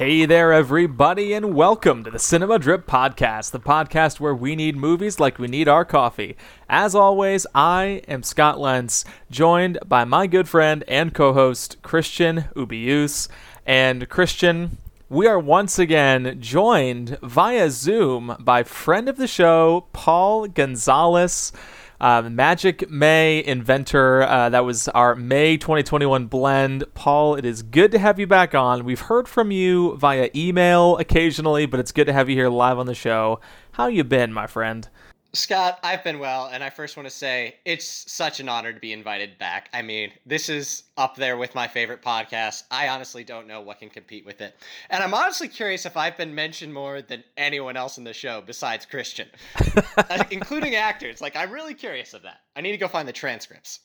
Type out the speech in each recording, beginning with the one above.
Hey there, everybody, and welcome to the Cinema Drip Podcast, the podcast where we need movies like we need our coffee. As always, I am Scott Lentz, joined by my good friend and co host, Christian Ubius. And Christian, we are once again joined via Zoom by friend of the show, Paul Gonzalez. Uh, Magic May inventor. Uh, that was our May 2021 blend. Paul, it is good to have you back on. We've heard from you via email occasionally, but it's good to have you here live on the show. How you been, my friend? Scott, I've been well, and I first want to say it's such an honor to be invited back. I mean, this is up there with my favorite podcast. I honestly don't know what can compete with it. And I'm honestly curious if I've been mentioned more than anyone else in the show besides Christian, uh, including actors. Like, I'm really curious of that. I need to go find the transcripts.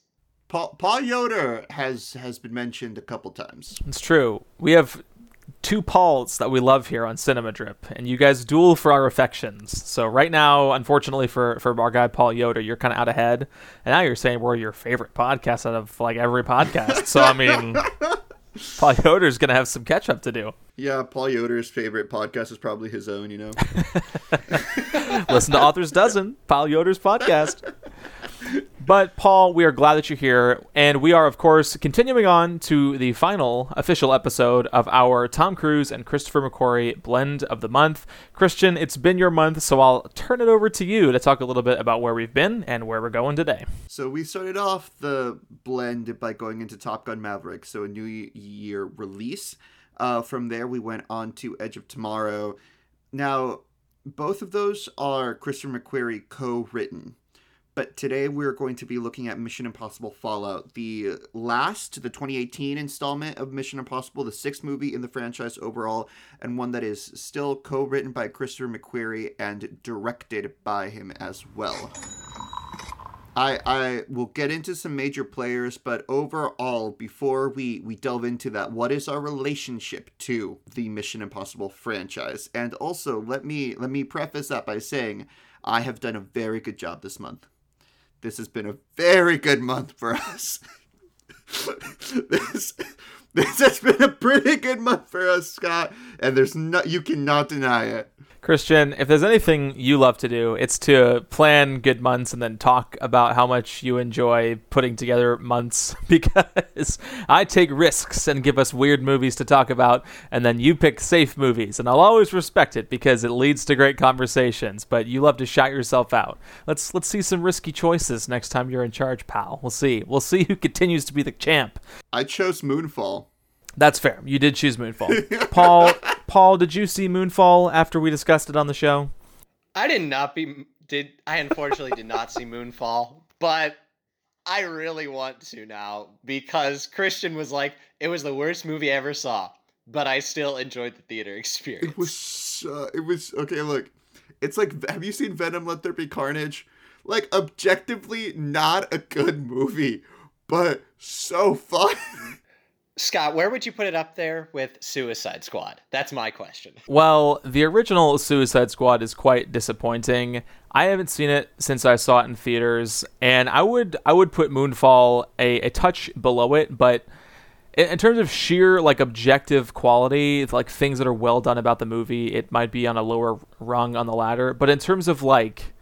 Paul, Paul Yoder has has been mentioned a couple times. It's true. We have two Pauls that we love here on Cinema Drip, and you guys duel for our affections. So right now, unfortunately for for our guy Paul Yoder, you're kind of out ahead, and now you're saying we're your favorite podcast out of like every podcast. So I mean, Paul Yoder's gonna have some catch up to do. Yeah, Paul Yoder's favorite podcast is probably his own. You know, listen to Authors Dozen, Paul Yoder's podcast. But Paul, we are glad that you're here, and we are, of course, continuing on to the final official episode of our Tom Cruise and Christopher McQuarrie blend of the month. Christian, it's been your month, so I'll turn it over to you to talk a little bit about where we've been and where we're going today. So we started off the blend by going into Top Gun Maverick, so a New Year release. Uh, from there, we went on to Edge of Tomorrow. Now, both of those are Christopher McQuarrie co-written. But today we're going to be looking at Mission Impossible Fallout, the last, the 2018 installment of Mission Impossible, the sixth movie in the franchise overall, and one that is still co written by Christopher McQuarrie and directed by him as well. I, I will get into some major players, but overall, before we, we delve into that, what is our relationship to the Mission Impossible franchise? And also, let me let me preface that by saying I have done a very good job this month. This has been a very good month for us. this this has been a pretty good month for us, Scott, and there's no you cannot deny it. Christian, if there's anything you love to do, it's to plan good months and then talk about how much you enjoy putting together months because I take risks and give us weird movies to talk about, and then you pick safe movies. And I'll always respect it because it leads to great conversations, but you love to shout yourself out. Let's let's see some risky choices next time you're in charge, pal. We'll see. We'll see who continues to be the champ. I chose Moonfall. That's fair. You did choose Moonfall. Paul Paul, did you see Moonfall after we discussed it on the show? I did not be did I unfortunately did not see Moonfall, but I really want to now because Christian was like, it was the worst movie I ever saw, but I still enjoyed the theater experience. It was uh, it was okay, look. It's like have you seen Venom Let There Be Carnage? Like objectively not a good movie, but so fun. Scott, where would you put it up there with Suicide Squad? That's my question. Well, the original Suicide Squad is quite disappointing. I haven't seen it since I saw it in theaters, and I would I would put Moonfall a, a touch below it, but in, in terms of sheer like objective quality, like things that are well done about the movie, it might be on a lower rung on the ladder. But in terms of like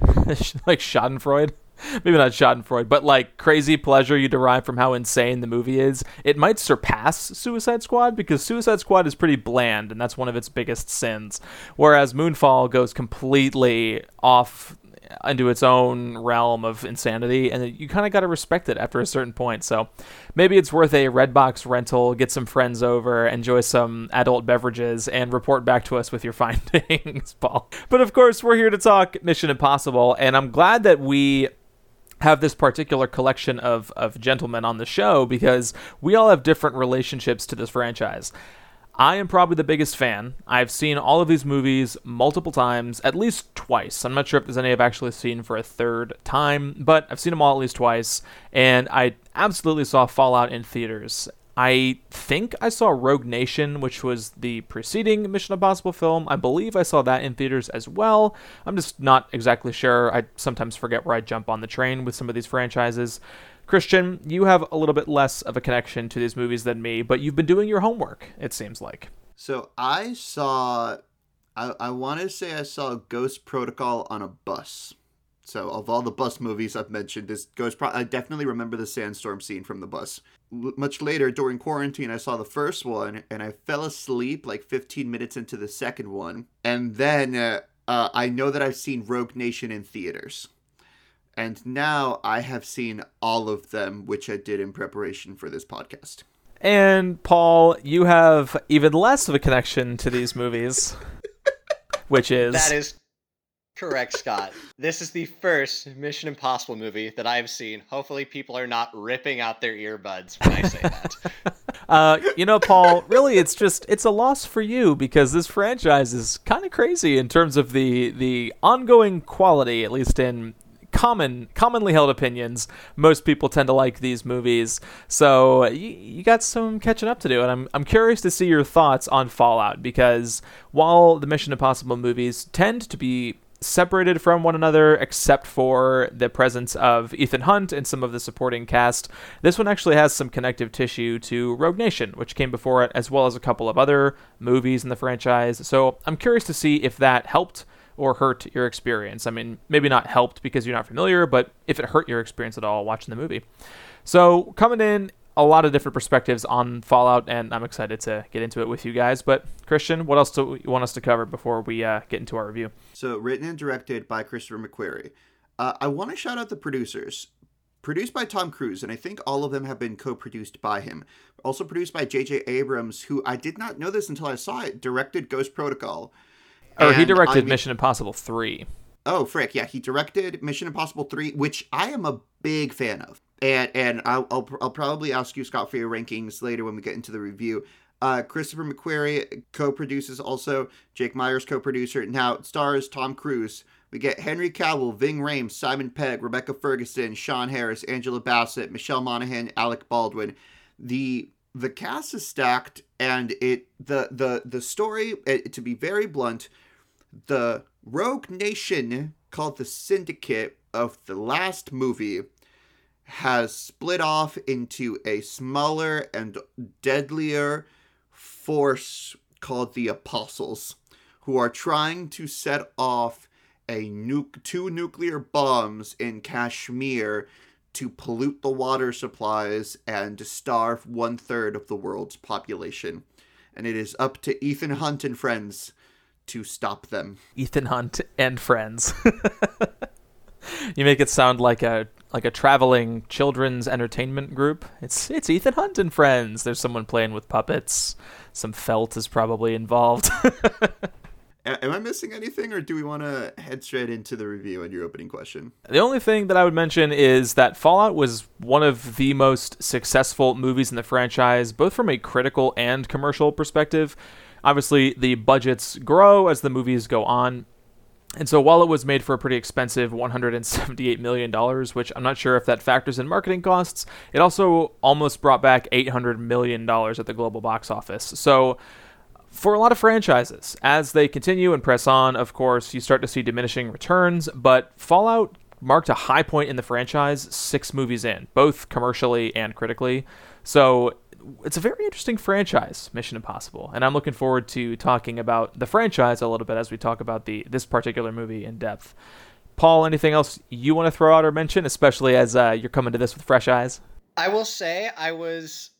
like Schadenfreude, maybe not Schadenfreude, but like crazy pleasure you derive from how insane the movie is, it might surpass Suicide Squad because Suicide Squad is pretty bland and that's one of its biggest sins. Whereas Moonfall goes completely off into its own realm of insanity and you kind of got to respect it after a certain point. So maybe it's worth a Redbox rental, get some friends over, enjoy some adult beverages and report back to us with your findings, Paul. But of course, we're here to talk Mission Impossible and I'm glad that we have this particular collection of, of gentlemen on the show because we all have different relationships to this franchise. I am probably the biggest fan. I've seen all of these movies multiple times, at least twice. I'm not sure if there's any I've actually seen for a third time, but I've seen them all at least twice, and I absolutely saw Fallout in theaters. I think I saw Rogue Nation, which was the preceding Mission Impossible film. I believe I saw that in theaters as well. I'm just not exactly sure. I sometimes forget where I jump on the train with some of these franchises. Christian, you have a little bit less of a connection to these movies than me, but you've been doing your homework, it seems like. So I saw, I, I want to say I saw Ghost Protocol on a bus. So of all the bus movies I've mentioned, this goes. Pro- I definitely remember the sandstorm scene from the bus. L- much later during quarantine, I saw the first one and I fell asleep like 15 minutes into the second one, and then uh, uh, I know that I've seen Rogue Nation in theaters. And now I have seen all of them, which I did in preparation for this podcast. And Paul, you have even less of a connection to these movies, which is That is correct, Scott. This is the first Mission Impossible movie that I've seen. Hopefully, people are not ripping out their earbuds when I say that. Uh, you know, Paul, really, it's just it's a loss for you because this franchise is kind of crazy in terms of the the ongoing quality, at least in common commonly held opinions. Most people tend to like these movies, so you, you got some catching up to do, and I'm I'm curious to see your thoughts on Fallout because while the Mission Impossible movies tend to be separated from one another except for the presence of Ethan Hunt and some of the supporting cast. This one actually has some connective tissue to Rogue Nation, which came before it, as well as a couple of other movies in the franchise. So I'm curious to see if that helped or hurt your experience. I mean, maybe not helped because you're not familiar, but if it hurt your experience at all watching the movie. So coming in a lot of different perspectives on Fallout, and I'm excited to get into it with you guys. But Christian, what else do you want us to cover before we uh, get into our review? So, written and directed by Christopher McQuarrie. Uh, I want to shout out the producers. Produced by Tom Cruise, and I think all of them have been co produced by him. Also produced by J.J. Abrams, who I did not know this until I saw it, directed Ghost Protocol. Or he directed I mean- Mission Impossible 3. Oh, frick, yeah, he directed Mission Impossible 3, which I am a big fan of. And and I'll, I'll, I'll probably ask you, Scott, for your rankings later when we get into the review. Uh, Christopher McQuarrie co-produces also. Jake Myers co-producer. Now it stars Tom Cruise. We get Henry Cavill, Ving Rhames, Simon Pegg, Rebecca Ferguson, Sean Harris, Angela Bassett, Michelle Monaghan, Alec Baldwin. The the cast is stacked, and it the the the story. eh, to be very blunt, the Rogue Nation called the Syndicate of the last movie has split off into a smaller and deadlier force called the Apostles, who are trying to set off a nuke two nuclear bombs in Kashmir to pollute the water supplies and starve one third of the world's population. And it is up to Ethan Hunt and friends to stop them. Ethan Hunt and friends. you make it sound like a like a traveling children's entertainment group. It's it's Ethan Hunt and friends. There's someone playing with puppets. Some felt is probably involved. Am I missing anything, or do we want to head straight into the review and your opening question? The only thing that I would mention is that Fallout was one of the most successful movies in the franchise, both from a critical and commercial perspective. Obviously, the budgets grow as the movies go on. And so while it was made for a pretty expensive $178 million, which I'm not sure if that factors in marketing costs, it also almost brought back $800 million at the global box office. So for a lot of franchises, as they continue and press on, of course, you start to see diminishing returns, but Fallout marked a high point in the franchise six movies in, both commercially and critically. So it's a very interesting franchise, Mission Impossible, and I'm looking forward to talking about the franchise a little bit as we talk about the this particular movie in depth. Paul, anything else you want to throw out or mention, especially as uh, you're coming to this with fresh eyes? I will say I was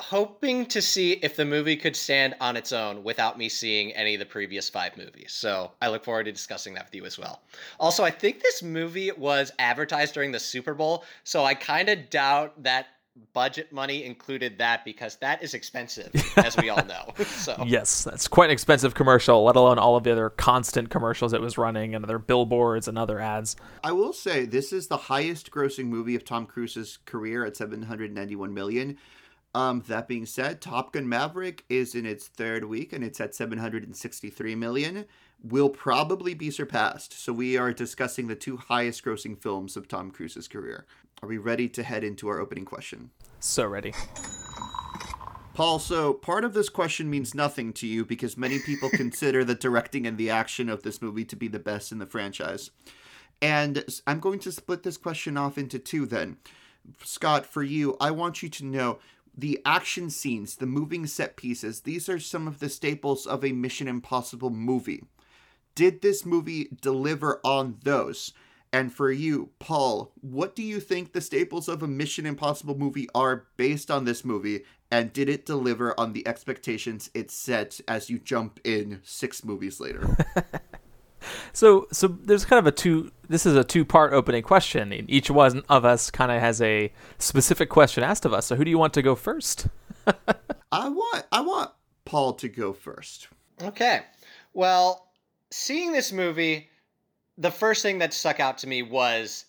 hoping to see if the movie could stand on its own without me seeing any of the previous five movies. So I look forward to discussing that with you as well. Also, I think this movie was advertised during the Super Bowl, so I kind of doubt that budget money included that because that is expensive, as we all know. So Yes, that's quite an expensive commercial, let alone all of the other constant commercials it was running and other billboards and other ads. I will say this is the highest grossing movie of Tom Cruise's career at 791 million. Um, that being said, Top Gun Maverick is in its third week and it's at 763 million. Will probably be surpassed. So we are discussing the two highest grossing films of Tom Cruise's career. Are we ready to head into our opening question? So ready. Paul, so part of this question means nothing to you because many people consider the directing and the action of this movie to be the best in the franchise. And I'm going to split this question off into two then. Scott, for you, I want you to know the action scenes, the moving set pieces, these are some of the staples of a Mission Impossible movie. Did this movie deliver on those? And for you, Paul, what do you think the staples of a Mission Impossible movie are based on this movie? And did it deliver on the expectations it set as you jump in six movies later? so, so there's kind of a two. This is a two-part opening question. Each one of us kind of has a specific question asked of us. So, who do you want to go first? I want, I want Paul to go first. Okay. Well, seeing this movie the first thing that stuck out to me was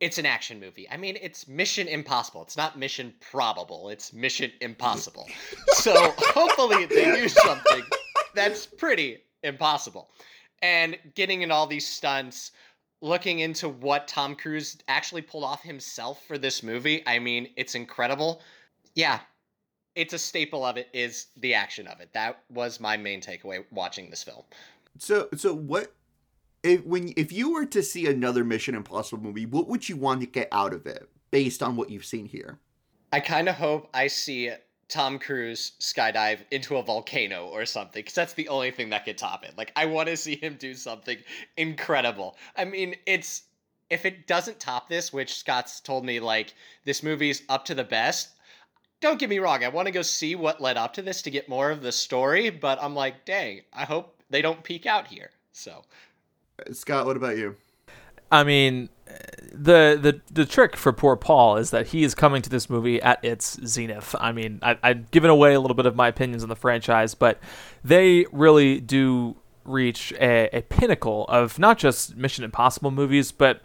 it's an action movie. I mean, it's Mission Impossible. It's not Mission Probable. It's Mission Impossible. so hopefully they do something that's pretty impossible. And getting in all these stunts, looking into what Tom Cruise actually pulled off himself for this movie, I mean, it's incredible. Yeah, it's a staple of it is the action of it. That was my main takeaway watching this film. So, so what if when if you were to see another Mission Impossible movie, what would you want to get out of it based on what you've seen here? I kind of hope I see Tom Cruise skydive into a volcano or something because that's the only thing that could top it. Like I want to see him do something incredible. I mean, it's if it doesn't top this, which Scott's told me like this movie's up to the best. Don't get me wrong, I want to go see what led up to this to get more of the story, but I'm like, dang, I hope they don't peak out here. So Scott, what about you? I mean, the the the trick for poor Paul is that he is coming to this movie at its zenith. I mean, I, I've given away a little bit of my opinions on the franchise, but they really do reach a, a pinnacle of not just Mission Impossible movies, but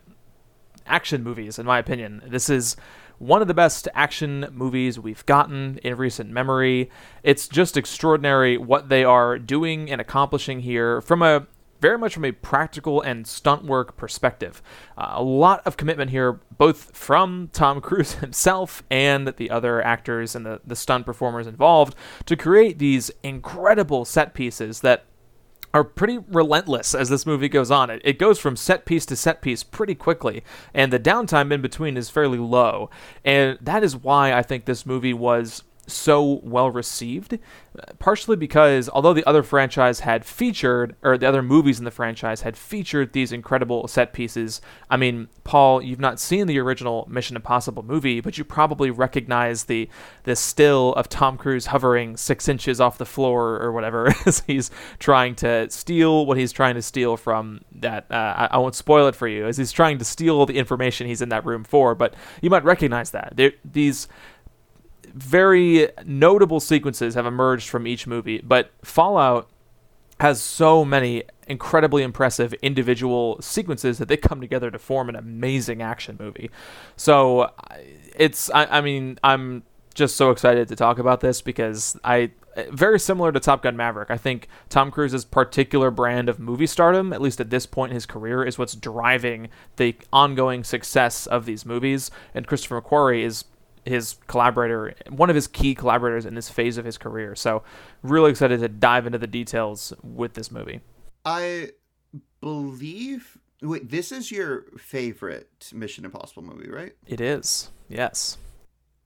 action movies. In my opinion, this is one of the best action movies we've gotten in recent memory. It's just extraordinary what they are doing and accomplishing here from a very much from a practical and stunt work perspective. Uh, a lot of commitment here, both from Tom Cruise himself and the other actors and the, the stunt performers involved, to create these incredible set pieces that are pretty relentless as this movie goes on. It, it goes from set piece to set piece pretty quickly, and the downtime in between is fairly low. And that is why I think this movie was so well received, partially because although the other franchise had featured, or the other movies in the franchise had featured these incredible set pieces. I mean, Paul, you've not seen the original Mission Impossible movie, but you probably recognize the the still of Tom Cruise hovering six inches off the floor or whatever as he's trying to steal what he's trying to steal from that. Uh, I, I, won't spoil it for you as he's trying to steal the information he's in that room for, but you might recognize that. These very notable sequences have emerged from each movie, but Fallout has so many incredibly impressive individual sequences that they come together to form an amazing action movie. So it's, I, I mean, I'm just so excited to talk about this because I very similar to Top Gun Maverick. I think Tom Cruise's particular brand of movie stardom, at least at this point in his career, is what's driving the ongoing success of these movies. And Christopher McQuarrie is his collaborator, one of his key collaborators in this phase of his career. So, really excited to dive into the details with this movie. I believe. Wait, this is your favorite Mission Impossible movie, right? It is. Yes.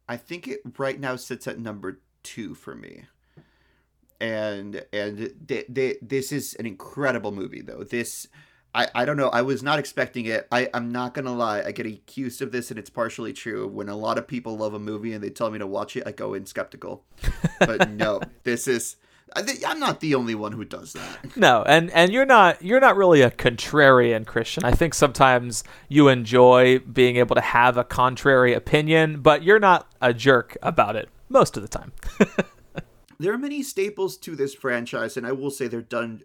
I think it right now sits at number two for me. And and th- th- this is an incredible movie, though. This I, I don't know. I was not expecting it. I, I'm not going to lie. I get accused of this, and it's partially true. When a lot of people love a movie and they tell me to watch it, I go in skeptical. But no, this is. I'm not the only one who does that. No, and and you're not you're not really a contrarian Christian. I think sometimes you enjoy being able to have a contrary opinion, but you're not a jerk about it most of the time. there are many staples to this franchise, and I will say they're done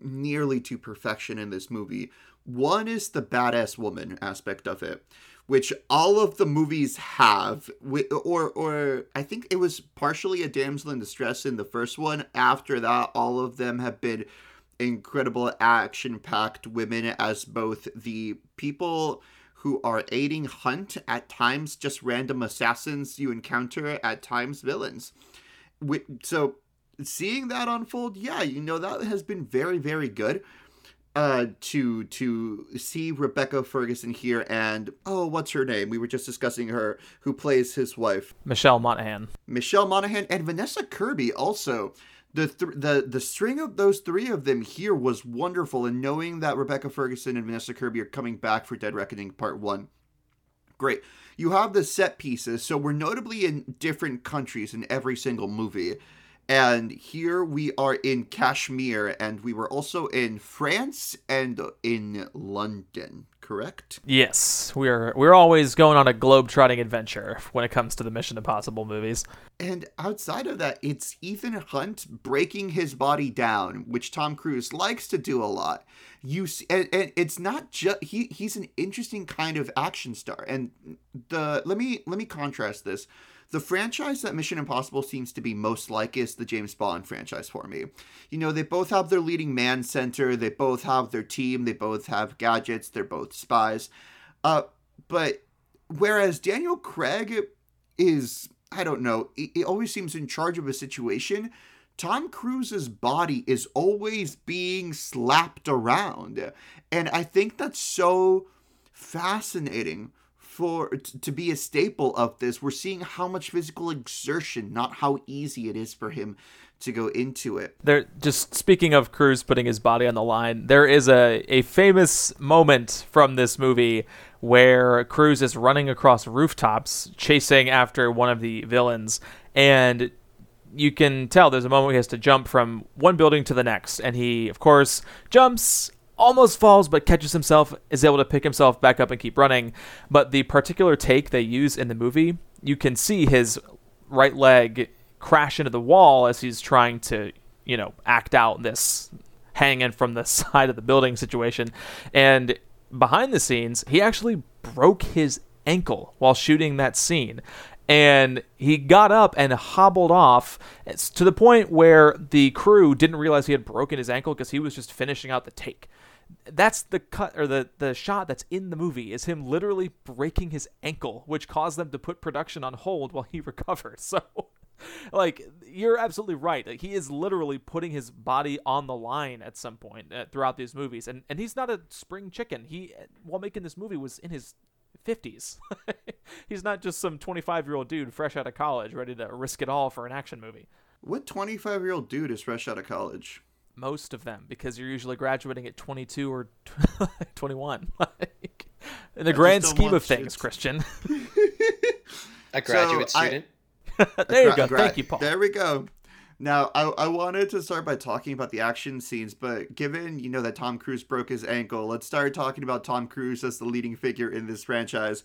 nearly to perfection in this movie. One is the badass woman aspect of it, which all of the movies have, or or I think it was partially a damsel in distress in the first one. After that, all of them have been incredible action-packed women as both the people who are aiding Hunt at times, just random assassins you encounter at times, villains. So seeing that unfold, yeah, you know, that has been very, very good. uh to to see Rebecca Ferguson here and oh what's her name? We were just discussing her who plays his wife. Michelle Monaghan. Michelle Monaghan and Vanessa Kirby also. The th- the the string of those three of them here was wonderful and knowing that Rebecca Ferguson and Vanessa Kirby are coming back for Dead Reckoning Part 1 great. You have the set pieces so we're notably in different countries in every single movie and here we are in Kashmir, and we were also in France and in London, correct? Yes, we're we're always going on a globe-trotting adventure when it comes to the Mission Impossible movies. And outside of that, it's Ethan Hunt breaking his body down, which Tom Cruise likes to do a lot. You see, and, and it's not just he he's an interesting kind of action star. And the let me let me contrast this the franchise that Mission Impossible seems to be most like is the James Bond franchise for me. You know, they both have their leading man center, they both have their team, they both have gadgets, they're both spies. Uh, but whereas Daniel Craig is, I don't know, he always seems in charge of a situation. Tom Cruise's body is always being slapped around. And I think that's so fascinating for to be a staple of this. We're seeing how much physical exertion, not how easy it is for him to go into it. There just speaking of cruise putting his body on the line, there is a, a famous moment from this movie where cruise is running across rooftops chasing after one of the villains and you can tell there's a moment where he has to jump from one building to the next and he of course jumps almost falls but catches himself, is able to pick himself back up and keep running. But the particular take they use in the movie, you can see his right leg crash into the wall as he's trying to, you know, act out this hanging from the side of the building situation. And behind the scenes, he actually broke his ankle while shooting that scene and he got up and hobbled off eh, to the point where the crew didn't realize he had broken his ankle because he was just finishing out the take that's the cut or the the shot that's in the movie is him literally breaking his ankle, which caused them to put production on hold while he recovered. So like you're absolutely right. Like, he is literally putting his body on the line at some point uh, throughout these movies, and and he's not a spring chicken. He while making this movie was in his 50s. he's not just some 25 year old dude fresh out of college ready to risk it all for an action movie. What 25 year old dude is fresh out of college? Most of them because you're usually graduating at 22 or 21 like, in the I grand scheme of things christian. A graduate so student? I, there you go. Gra- thank you paul. there we go. Now I, I wanted to start by talking about the action scenes but given you know that tom cruise broke his ankle let's start talking about tom cruise as the leading figure in this franchise.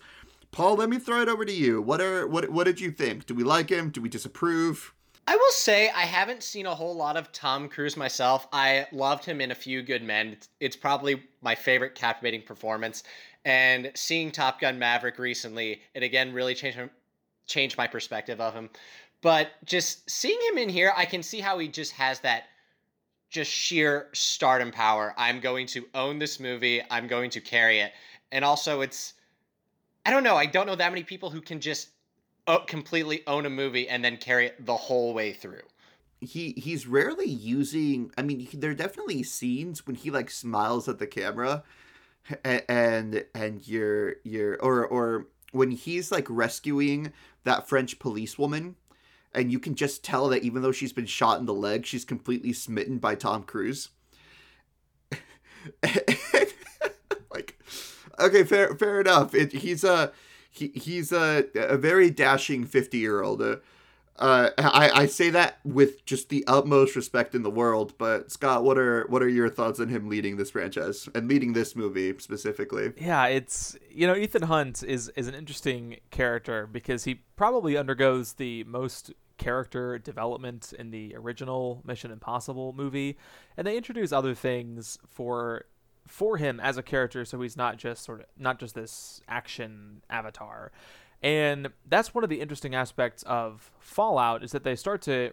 Paul let me throw it over to you. What are what, what did you think? Do we like him? Do we disapprove I will say I haven't seen a whole lot of Tom Cruise myself. I loved him in A Few Good Men. It's, probably my favorite captivating performance. And seeing Top Gun Maverick recently, it again really changed changed my perspective of him. But just seeing him in here, I can see how he just has that just sheer stardom power. I'm going to own this movie. I'm going to carry it. And also it's I don't know, I don't know that many people who can just completely own a movie and then carry it the whole way through. He he's rarely using. I mean, there are definitely scenes when he like smiles at the camera, and and, and you're you're or or when he's like rescuing that French policewoman, and you can just tell that even though she's been shot in the leg, she's completely smitten by Tom Cruise. like, okay, fair fair enough. It, he's a he, he's a, a very dashing 50 year old. Uh, uh, I, I say that with just the utmost respect in the world. But Scott, what are what are your thoughts on him leading this franchise and leading this movie specifically? Yeah, it's you know Ethan Hunt is is an interesting character because he probably undergoes the most character development in the original Mission Impossible movie, and they introduce other things for for him as a character so he's not just sort of not just this action avatar and that's one of the interesting aspects of fallout is that they start to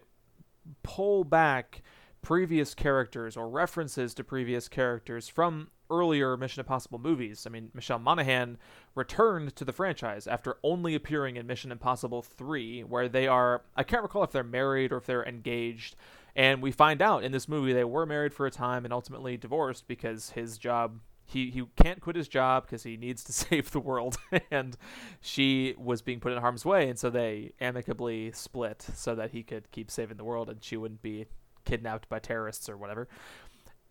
pull back previous characters or references to previous characters from earlier Mission Impossible movies. I mean, Michelle Monaghan returned to the franchise after only appearing in Mission Impossible 3, where they are, I can't recall if they're married or if they're engaged, And we find out in this movie they were married for a time and ultimately divorced because his job he he can't quit his job because he needs to save the world. And she was being put in harm's way. And so they amicably split so that he could keep saving the world and she wouldn't be kidnapped by terrorists or whatever.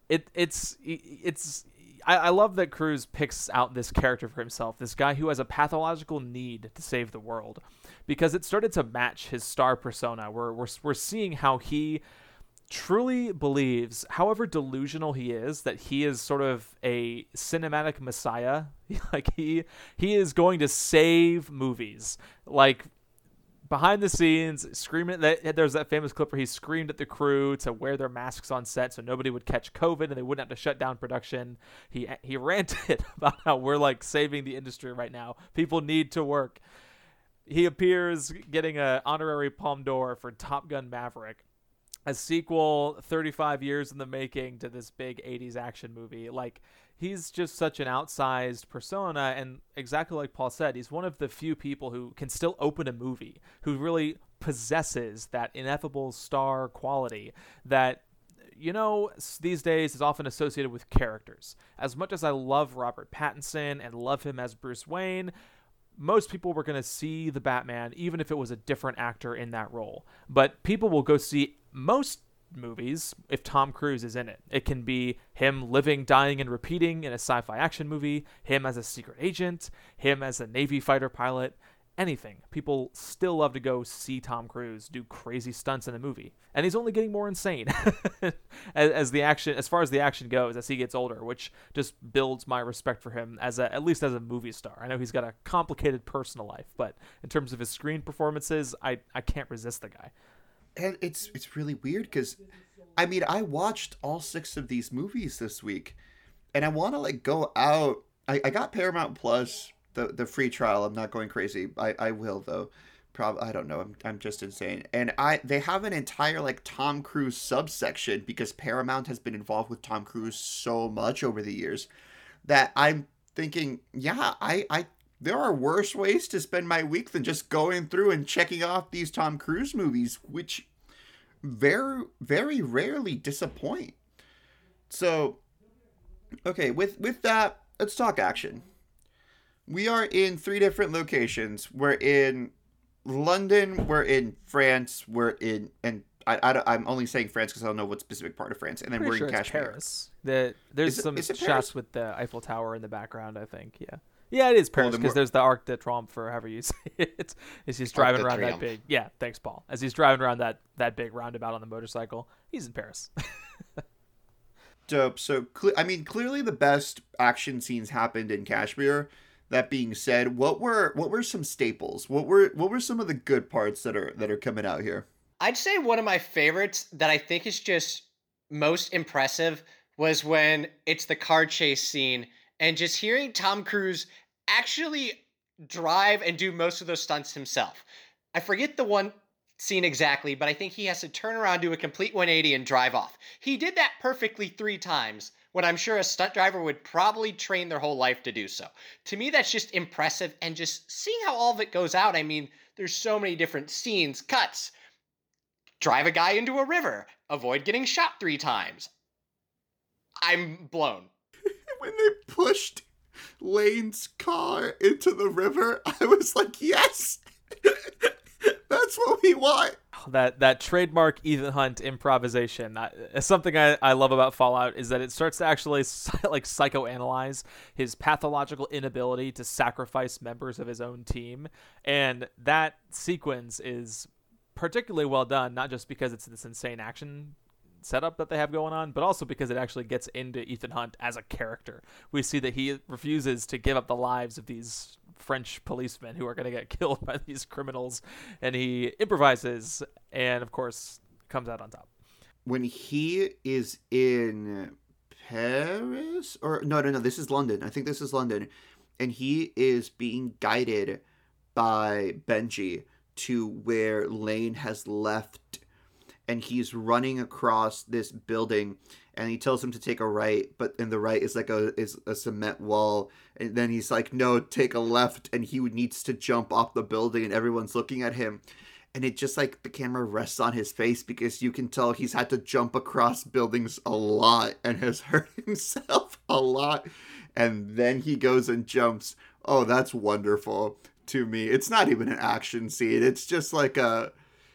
It it's it's I, I love that Cruise picks out this character for himself, this guy who has a pathological need to save the world, because it started to match his star persona. We're we're, we're seeing how he truly believes, however delusional he is, that he is sort of a cinematic messiah. like he he is going to save movies. Like behind the scenes, screaming that there's that famous clip where he screamed at the crew to wear their masks on set so nobody would catch COVID and they wouldn't have to shut down production. He he ranted about how we're like saving the industry right now. People need to work. He appears getting an honorary Palme d'Or for Top Gun Maverick a sequel 35 years in the making to this big 80s action movie. Like he's just such an outsized persona and exactly like Paul said, he's one of the few people who can still open a movie who really possesses that ineffable star quality that you know, these days is often associated with characters. As much as I love Robert Pattinson and love him as Bruce Wayne, most people were going to see the Batman even if it was a different actor in that role. But people will go see most movies if Tom Cruise is in it. It can be him living, dying, and repeating in a sci fi action movie, him as a secret agent, him as a Navy fighter pilot, anything. People still love to go see Tom Cruise do crazy stunts in a movie. And he's only getting more insane as, as, the action as far as the action goes as he gets older, which just builds my respect for him as a at least as a movie star. I know he's got a complicated personal life, but in terms of his screen performances, I I can't resist the guy and it's it's really weird because i mean i watched all six of these movies this week and i want to like go out. I, I got paramount plus the the free trial. I'm not going crazy. I i will though. Probably i don't know. I'm, I'm just insane. And i they have an entire like tom cruise subsection because paramount has been involved with tom cruise so much over the years that i'm thinking yeah i i there are worse ways to spend my week than just going through and checking off these Tom Cruise movies, which very very rarely disappoint. So okay, with with that, let's talk action. We are in three different locations. We're in London, we're in France, we're in and I, I, am only saying France because I don't know what specific part of France, and then we're sure in Kashmir. Paris. The, there's some shots with the Eiffel Tower in the background. I think, yeah. Yeah, it is Paris because there's the Arc de Triomphe, or however you say it. As he's driving around that big, yeah, thanks, Paul. As he's driving around that that big roundabout on the motorcycle, he's in Paris. Dope. So, I mean, clearly the best action scenes happened in Kashmir. That being said, what were what were some staples? What were what were some of the good parts that are that are coming out here? I'd say one of my favorites that I think is just most impressive was when it's the car chase scene and just hearing Tom Cruise actually drive and do most of those stunts himself. I forget the one scene exactly, but I think he has to turn around, do a complete 180, and drive off. He did that perfectly three times when I'm sure a stunt driver would probably train their whole life to do so. To me, that's just impressive, and just seeing how all of it goes out, I mean, there's so many different scenes, cuts. Drive a guy into a river, avoid getting shot three times. I'm blown. when they pushed Lane's car into the river, I was like, yes, that's what we want. Oh, that that trademark Ethan Hunt improvisation. I, something I, I love about Fallout is that it starts to actually like psychoanalyze his pathological inability to sacrifice members of his own team, and that sequence is particularly well done. Not just because it's this insane action setup that they have going on, but also because it actually gets into Ethan Hunt as a character. We see that he refuses to give up the lives of these French policemen who are going to get killed by these criminals, and he improvises and, of course, comes out on top. When he is in Paris, or no, no, no, this is London. I think this is London, and he is being guided by Benji to where Lane has left and he's running across this building and he tells him to take a right but in the right is like a is a cement wall and then he's like no take a left and he needs to jump off the building and everyone's looking at him and it just like the camera rests on his face because you can tell he's had to jump across buildings a lot and has hurt himself a lot and then he goes and jumps. Oh that's wonderful to me. It's not even an action scene. It's just like a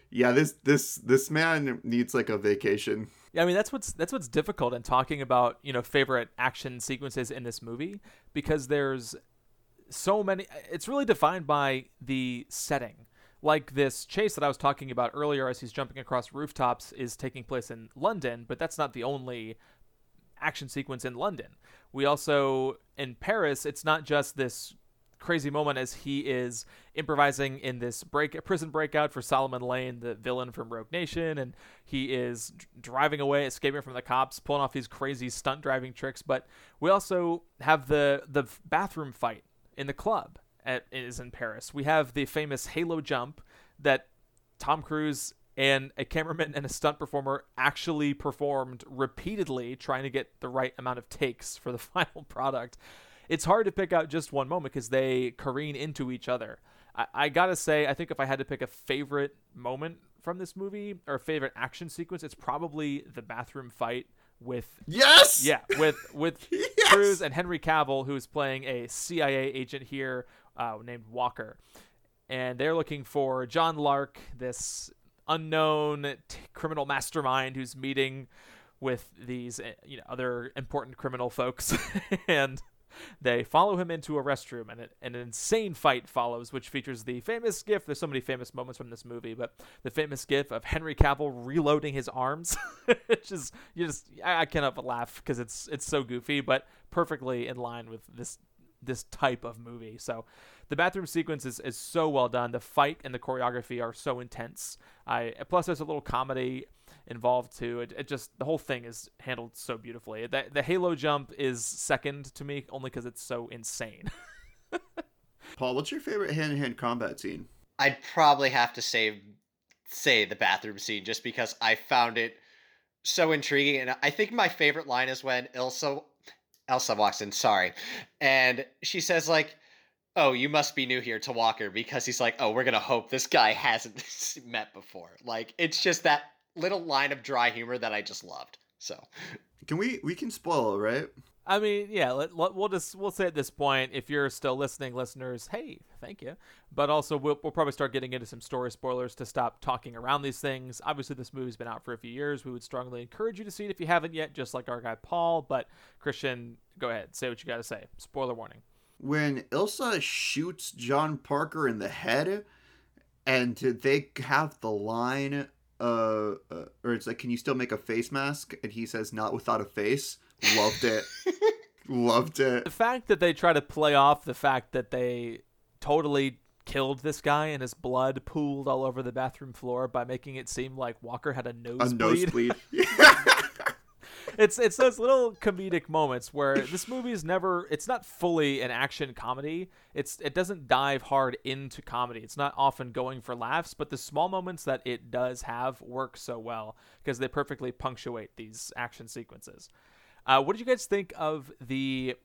yeah this this this man needs like a vacation yeah, I mean that's what's that's what's difficult in talking about you know favorite action sequences in this movie because there's so many. It's really defined by the setting. Like this chase that I was talking about earlier, as he's jumping across rooftops, is taking place in London, but that's not the only action sequence in London. We also in Paris. It's not just this crazy moment as he is improvising in this break prison breakout for Solomon Lane, the villain from Rogue Nation, and he is driving away, escaping from the cops, pulling off these crazy stunt driving tricks. But we also have the the bathroom fight in the club at is in Paris. We have the famous Halo jump that Tom Cruise and a cameraman and a stunt performer actually performed repeatedly trying to get the right amount of takes for the final product it's hard to pick out just one moment because they careen into each other. I, I gotta say, I think if I had to pick a favorite moment from this movie or favorite action sequence, it's probably the bathroom fight with yes, yeah, with with yes! Cruise and Henry Cavill, who's playing a CIA agent here uh, named Walker, and they're looking for John Lark, this unknown t- criminal mastermind who's meeting with these eh, you know other important criminal folks and they follow him into a restroom, and, an insane fight follows, which features the famous gif. There's so many famous moments from this movie, but the famous gif of Henry Cavill reloading his arms, which is you just I, I cannot but laugh because it's it's so goofy, but perfectly in line with this this type of movie. So the bathroom sequence is, is so well done. The fight and the choreography are so intense. I plus there's a little comedy involved too. It, it just the whole thing is handled so beautifully. The the Halo jump is second to me only because it's so insane. Paul, what's your favorite hand-to-hand combat scene? I'd probably have to say say the bathroom scene just because I found it so intriguing, and I think my favorite line is when Ilsa Elsa walks in. Sorry, and she says like oh, you must be new here to Walker because he's like, oh, we're gonna hope this guy hasn't met before. Like, it's just that little line of dry humor that I just loved. So, can we we can spoil right? I mean, yeah, let, let, we'll just we'll say at this point, if you're still listening, listeners, hey, thank you. But also, we'll, we'll probably start getting into some story spoilers to stop talking around these things. Obviously, this movie's been out for a few years. We would strongly encourage you to see it if you haven't yet, just like our guy Paul. But Christian, go ahead, say what you got to say. Spoiler warning. When Ilsa shoots John Parker in the head, and they have the line uh, uh, or it's like, can you still make a face mask? And he says, not without a face. Loved it. Loved it. The fact that they try to play off the fact that they totally killed this guy and his blood pooled all over the bathroom floor by making it seem like Walker had a nosebleed. A nosebleed. it's it's those little comedic moments where this movie is never it's not fully an action comedy. It's it doesn't dive hard into comedy. It's not often going for laughs, but the small moments that it does have work so well because they perfectly punctuate these action sequences. Uh, what did you guys think of the?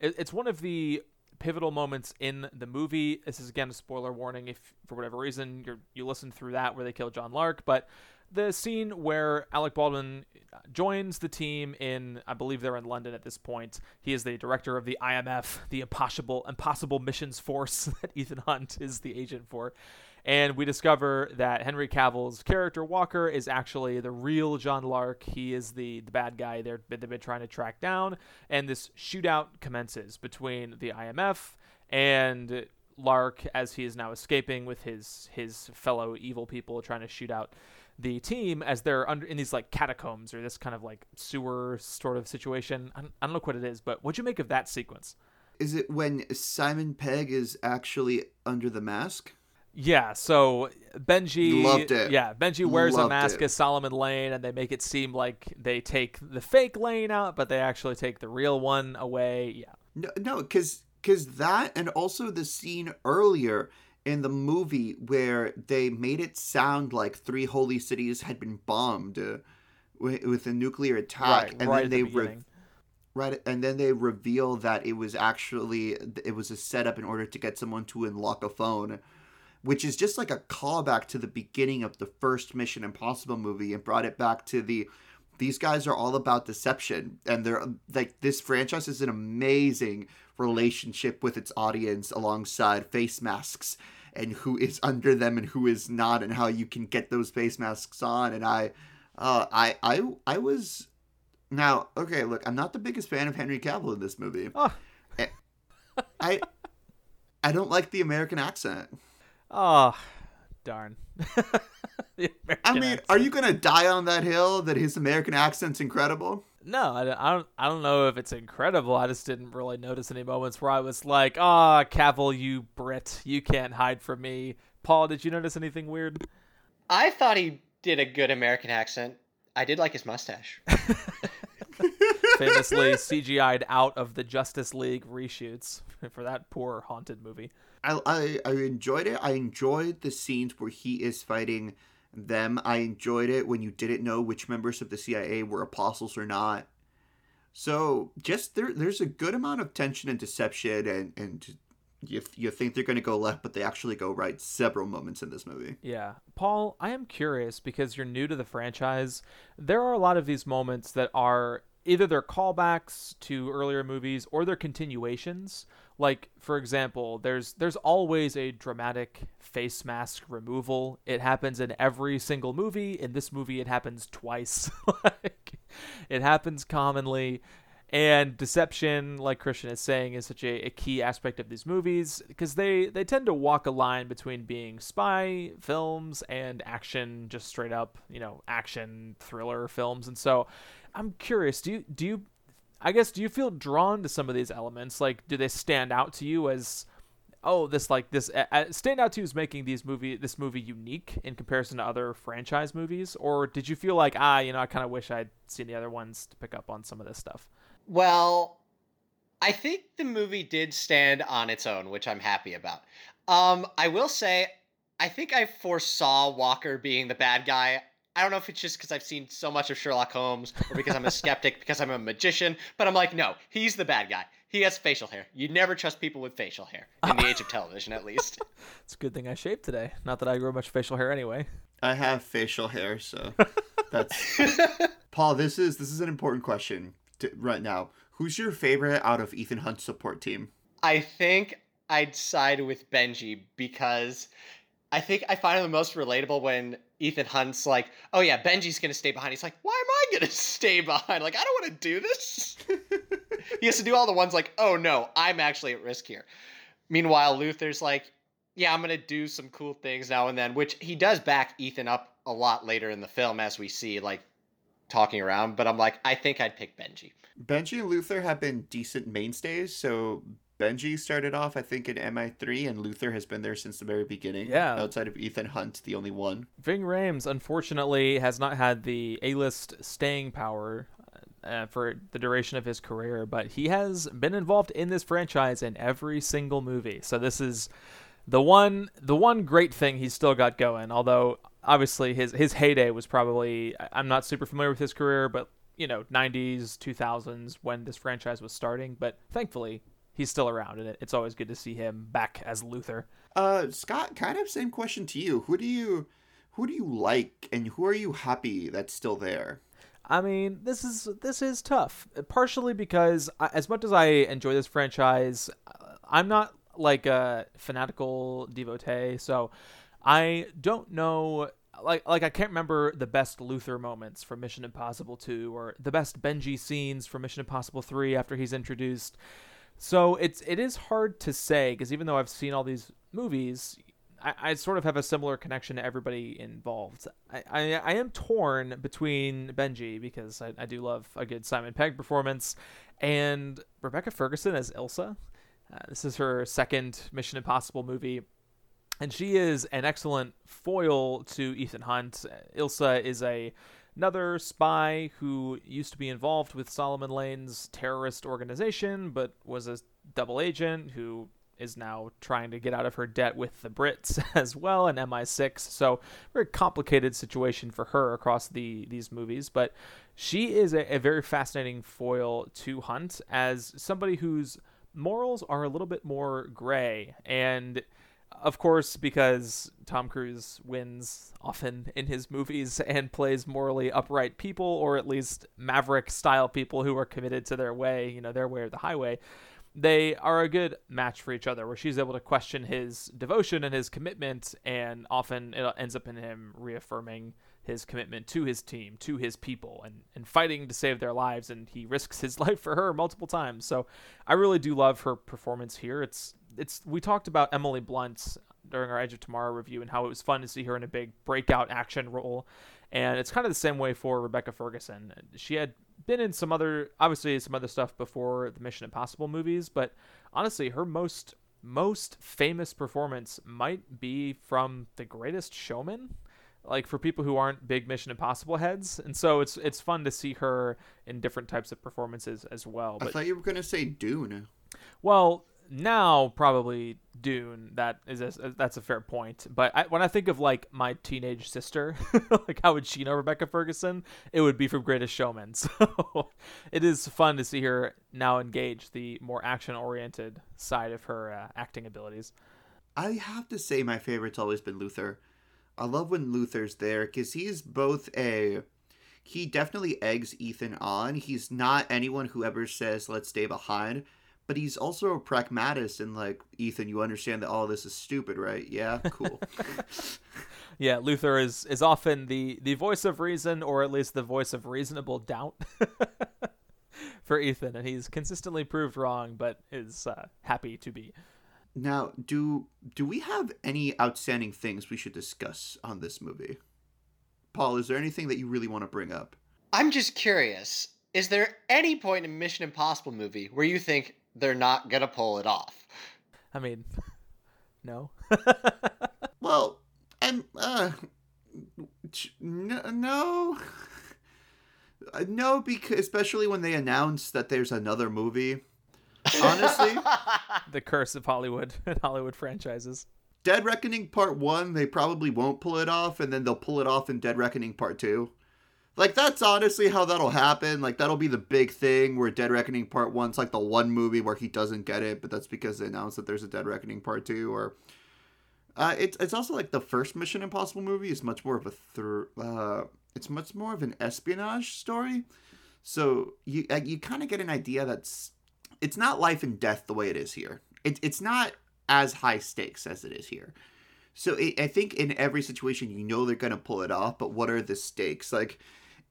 It, it's one of the pivotal moments in the movie. This is again a spoiler warning if for whatever reason you you listen through that where they kill John Lark, but the scene where Alec Baldwin joins the team in, I believe they're in London at this point. He is the director of the IMF, the Impossible Impossible Missions Force that Ethan Hunt is the agent for. And we discover that Henry Cavill's character Walker is actually the real John Lark. He is the, the bad guy they're, they've been trying to track down. And this shootout commences between the IMF and Lark as he is now escaping with his his fellow evil people trying to shoot out the team as they're under in these like catacombs or this kind of like sewer sort of situation. I don't, I don't know what it is, but what'd you make of that sequence? Is it when Simon Pegg is actually under the mask? Yeah, so Benji loved it. Yeah, Benji wears loved a mask it. as Solomon Lane, and they make it seem like they take the fake Lane out, but they actually take the real one away. Yeah. No, no, because because that, and also the scene earlier in the movie where they made it sound like three holy cities had been bombed uh, with, with, a nuclear attack, right, and right then they the re- right, and then they reveal that it was actually it was a setup in order to get someone to unlock a phone. which is just like a callback to the beginning of the first Mission Impossible movie and brought it back to the these guys are all about deception and they're like this franchise is an amazing relationship with its audience alongside face masks and who is under them and who is not and how you can get those face masks on and I uh I I I was now okay look I'm not the biggest fan of Henry Cavill in this movie. Oh. I I don't like the American accent. Oh, darn. I mean, accent. are you gonna die on that hill that his American accent's incredible? No, I don't, I don't. I don't know if it's incredible. I just didn't really notice any moments where I was like, "Ah, Cavill, you Brit, you can't hide from me." Paul, did you notice anything weird? I thought he did a good American accent. I did like his mustache. Famously CGI'd out of the Justice League reshoots for that poor haunted movie. I, I I enjoyed it. I enjoyed the scenes where he is fighting them. I enjoyed it when you didn't know which members of the CIA were apostles or not. So just there, there's a good amount of tension and deception, and and you you think they're going to go left, but they actually go right several moments in this movie. Yeah. Paul, I am curious because you're new to the franchise. There are a lot of these moments that are either they're callbacks to earlier movies or they're continuations. Like, for example, there's there's always a dramatic face mask removal. It happens in every single movie. In this movie it happens twice. like it happens commonly. And deception, like Christian is saying, is such a, a key aspect of these movies because they, they tend to walk a line between being spy films and action, just straight up, you know, action thriller films. And so I'm curious, do you do you I guess do you feel drawn to some of these elements? Like do they stand out to you as oh, this like this uh, stand out to you as making these movie this movie unique in comparison to other franchise movies or did you feel like ah, you know, I kind of wish I'd seen the other ones to pick up on some of this stuff? Well, I think the movie did stand on its own, which I'm happy about. Um, I will say, I think I foresaw Walker being the bad guy. I don't know if it's just because I've seen so much of Sherlock Holmes or because I'm a skeptic, because I'm a magician, but I'm like, no, he's the bad guy. He has facial hair. You never trust people with facial hair, in the age of television, at least. It's a good thing I shaved today. Not that I grow much facial hair anyway. I have facial hair, so that's Paul. This is this is an important question to, right now. Who's your favorite out of Ethan Hunt's support team? I think I'd side with Benji because I think I find him the most relatable when Ethan Hunt's like, "Oh yeah, Benji's gonna stay behind." He's like, "Why am I gonna stay behind? Like, I don't want to do this." he has to do all the ones like, "Oh no, I'm actually at risk here." Meanwhile, Luther's like, "Yeah, I'm gonna do some cool things now and then," which he does back Ethan up a lot later in the film, as we see, like talking around. But I'm like, I think I'd pick Benji. Benji and Luther have been decent mainstays. So Benji started off, I think, in MI3, and Luther has been there since the very beginning. Yeah. Outside of Ethan Hunt, the only one. Ving Rhames, unfortunately, has not had the A-list staying power uh, for the duration of his career, but he has been involved in this franchise in every single movie. So this is the one, the one great thing he's still got going. Although obviously his his heyday was probably I'm not super familiar with his career, but you know 90s, 2000s when this franchise was starting. But thankfully he's still around, and it's always good to see him back as Luther. Uh, Scott, kind of same question to you. Who do you, who do you like, and who are you happy that's still there? I mean, this is this is tough. Partially because I- as much as I enjoy this franchise, uh, I'm not like a fanatical devotee, so I don't know like like I can't remember the best Luther moments from Mission Impossible 2 or the best Benji scenes from Mission Impossible 3 after he's introduced. So it's it is hard to say because even though I've seen all these movies, I, I sort of have a similar connection to everybody involved. I, I, I am torn between Benji because I, I do love a good Simon Pegg performance and Rebecca Ferguson as Ilsa. Uh, this is her second Mission Impossible movie, and she is an excellent foil to Ethan Hunt. Ilsa is a another spy who used to be involved with Solomon Lane's terrorist organization, but was a double agent who is now trying to get out of her debt with the Brits as well and MI6. So very complicated situation for her across the these movies, but she is a, a very fascinating foil to Hunt as somebody whose morals are a little bit more gray and of course, because Tom Cruise wins often in his movies and plays morally upright people, or at least maverick style people who are committed to their way, you know, their way or the highway, they are a good match for each other, where she's able to question his devotion and his commitment, and often it ends up in him reaffirming his commitment to his team, to his people, and, and fighting to save their lives. And he risks his life for her multiple times. So I really do love her performance here. It's it's we talked about Emily Blunt during our Edge of Tomorrow review and how it was fun to see her in a big breakout action role. And it's kind of the same way for Rebecca Ferguson. She had been in some other, obviously some other stuff before the Mission Impossible movies, but honestly, her most most famous performance might be from The Greatest Showman. Like for people who aren't big Mission Impossible heads, and so it's it's fun to see her in different types of performances as well. But, I thought you were gonna say Dune. Well, now probably Dune. That is a, that's a fair point. But I, when I think of like my teenage sister, like how would she know Rebecca Ferguson? It would be from Greatest Showman. So it is fun to see her now engage the more action oriented side of her uh, acting abilities. I have to say my favorite's always been Luther. I love when Luther's there because he's both a he definitely eggs Ethan on. He's not anyone who ever says let's stay behind but he's also a pragmatist and like Ethan, you understand that all this is stupid, right? Yeah, cool. yeah, Luther is is often the the voice of reason, or at least the voice of reasonable doubt for Ethan, and he's consistently proved wrong, but is uh, happy to be. Now, do do we have any outstanding things we should discuss on this movie? Paul, is there anything that you really want to bring up? I'm just curious. Is there any point in Mission Impossible movie where you think they're not gonna pull it off. I mean, no. well, and uh, no, uh, no, because especially when they announce that there's another movie. Honestly, the curse of Hollywood and Hollywood franchises. Dead Reckoning Part One, they probably won't pull it off, and then they'll pull it off in Dead Reckoning Part Two. Like that's honestly how that'll happen. Like that'll be the big thing where Dead Reckoning Part One's like the one movie where he doesn't get it, but that's because they announced that there's a Dead Reckoning Part Two. Or uh, it's it's also like the first Mission Impossible movie is much more of a thir- uh, it's much more of an espionage story. So you uh, you kind of get an idea that's it's not life and death the way it is here. It, it's not as high stakes as it is here. So it, I think in every situation you know they're gonna pull it off, but what are the stakes? Like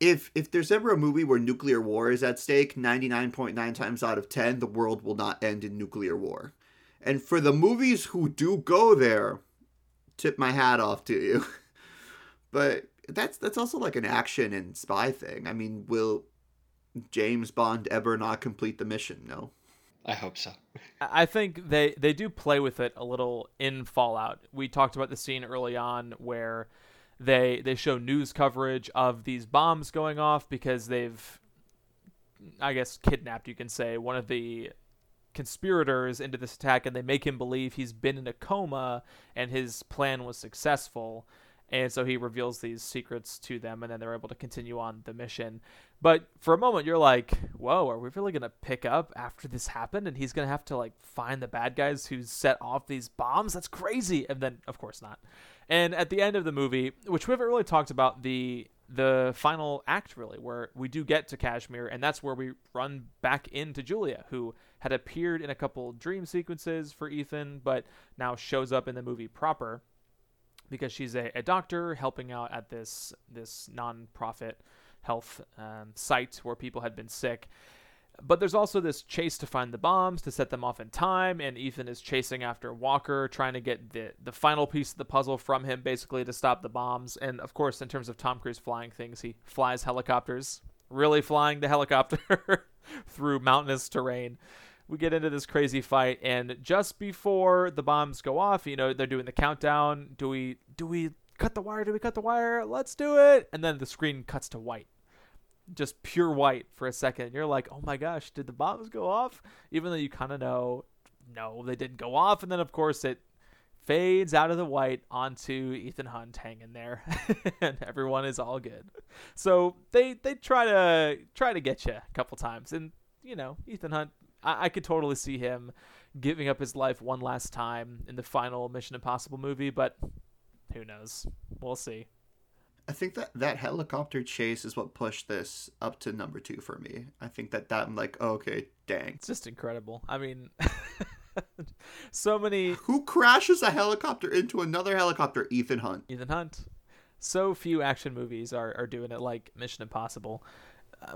if if there's ever a movie where nuclear war is at stake, 99.9 times out of 10 the world will not end in nuclear war. And for the movies who do go there, tip my hat off to you. but that's that's also like an action and spy thing. I mean, will James Bond ever not complete the mission? No. I hope so. I think they they do play with it a little in Fallout. We talked about the scene early on where they they show news coverage of these bombs going off because they've I guess kidnapped you can say one of the conspirators into this attack and they make him believe he's been in a coma and his plan was successful and so he reveals these secrets to them and then they're able to continue on the mission. But for a moment you're like whoa are we really going to pick up after this happened? And he's going to have to like find the bad guys who set off these bombs? That's crazy! And then of course not. And at the end of the movie, which we haven't really talked about the the final act really, where we do get to Kashmir, and that's where we run back into Julia, who had appeared in a couple dream sequences for Ethan, but now shows up in the movie proper because she's a, a doctor helping out at this this non-profit health um, site where people had been sick but there's also this chase to find the bombs to set them off in time, and Ethan is chasing after Walker, trying to get the the final piece of the puzzle from him, basically to stop the bombs. And of course, in terms of Tom Cruise flying things, he flies helicopters, really flying the helicopter through mountainous terrain. We get into this crazy fight, and just before the bombs go off, you know, they're doing the countdown. Do we do we cut the wire? Do we cut the wire? Let's do it! And then the screen cuts to white just pure white for a second. You're like, oh my gosh, did the bombs go off? Even though you kind of know, no, they didn't go off. And then, of course, it fades out of the white onto Ethan Hunt hanging there, and everyone is all good. So they they try to try to get you a couple times, and you know Ethan Hunt, I, I could totally see him giving up his life one last time in the final Mission Impossible movie, but who knows? We'll see. I think that that helicopter chase is what pushed this up to number two for me. I think that that I'm like, oh, okay, dang. It's just incredible. I mean, so many. Who crashes a helicopter into another helicopter? Ethan Hunt. Ethan Hunt. So few action movies are, are doing it like Mission Impossible.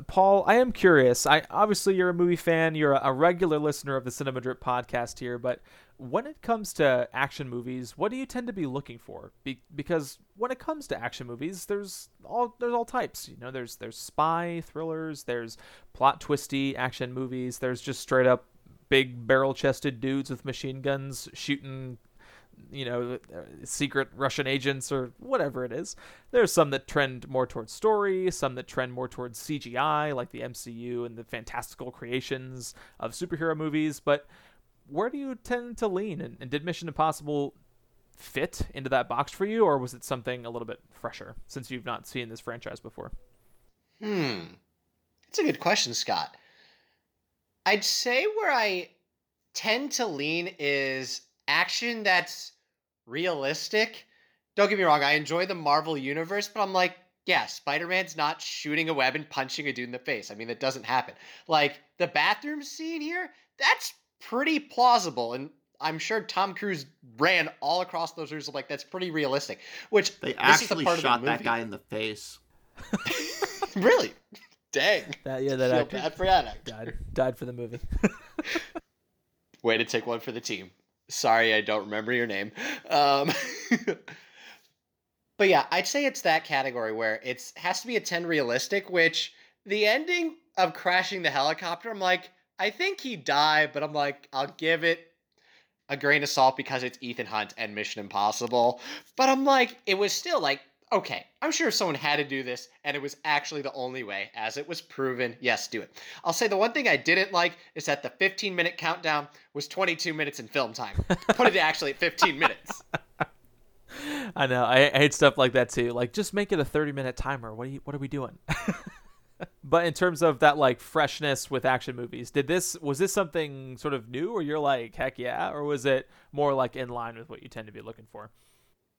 Paul, I am curious. I obviously you're a movie fan. You're a, a regular listener of the Cinema Drip podcast here, but when it comes to action movies, what do you tend to be looking for? Be- because when it comes to action movies, there's all there's all types. You know, there's there's spy thrillers, there's plot twisty action movies, there's just straight up big barrel chested dudes with machine guns shooting you know, secret Russian agents or whatever it is. There's some that trend more towards story, some that trend more towards CGI, like the MCU and the fantastical creations of superhero movies. But where do you tend to lean? And, and did Mission Impossible fit into that box for you, or was it something a little bit fresher since you've not seen this franchise before? Hmm. That's a good question, Scott. I'd say where I tend to lean is action that's realistic. Don't get me wrong, I enjoy the Marvel universe, but I'm like, yeah, Spider Man's not shooting a web and punching a dude in the face. I mean, that doesn't happen. Like, the bathroom scene here, that's pretty plausible. And I'm sure Tom Cruise ran all across those rooms. Like, that's pretty realistic. Which they actually the shot that guy in the face. really? Dang. That, yeah, that actor bad for that actor. Died, died for the movie. Way to take one for the team. Sorry, I don't remember your name. Um, but yeah, I'd say it's that category where it's has to be a 10 realistic, which the ending of crashing the helicopter, I'm like, I think he died, but I'm like, I'll give it a grain of salt because it's Ethan Hunt and Mission Impossible. But I'm like, it was still like okay, I'm sure someone had to do this, and it was actually the only way, as it was proven. Yes, do it. I'll say the one thing I didn't like is that the 15 minute countdown was 22 minutes in film time. Put it actually at 15 minutes. I know. I, I hate stuff like that too. Like, just make it a 30 minute timer. What are you? What are we doing? but in terms of that like freshness with action movies did this was this something sort of new or you're like heck yeah or was it more like in line with what you tend to be looking for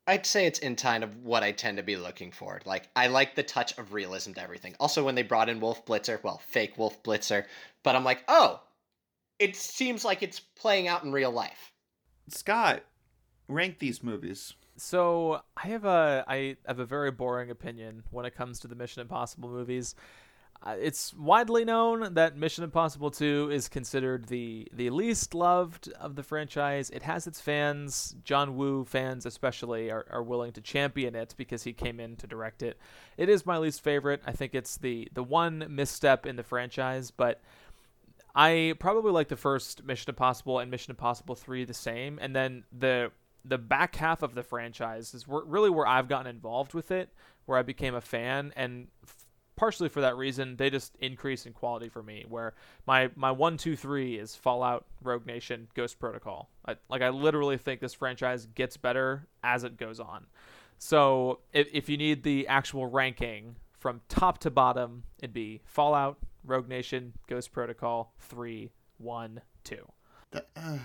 I'd say it's in kind of what I tend to be looking for. Like I like the touch of realism to everything. Also, when they brought in Wolf Blitzer, well, fake Wolf Blitzer, but I'm like, oh, it seems like it's playing out in real life. Scott, rank these movies. So I have a I have a very boring opinion when it comes to the Mission Impossible movies. Uh, it's widely known that Mission Impossible 2 is considered the the least loved of the franchise. It has its fans, John Woo fans especially, are, are willing to champion it because he came in to direct it. It is my least favorite. I think it's the the one misstep in the franchise, but I probably like the first Mission Impossible and Mission Impossible 3 the same, and then the the back half of the franchise is really where I've gotten involved with it, where I became a fan and partially for that reason, they just increase in quality for me. Where my my one two three is Fallout, Rogue Nation, Ghost Protocol. I, like I literally think this franchise gets better as it goes on. So if if you need the actual ranking from top to bottom, it'd be Fallout, Rogue Nation, Ghost Protocol, three, one, two. The, uh,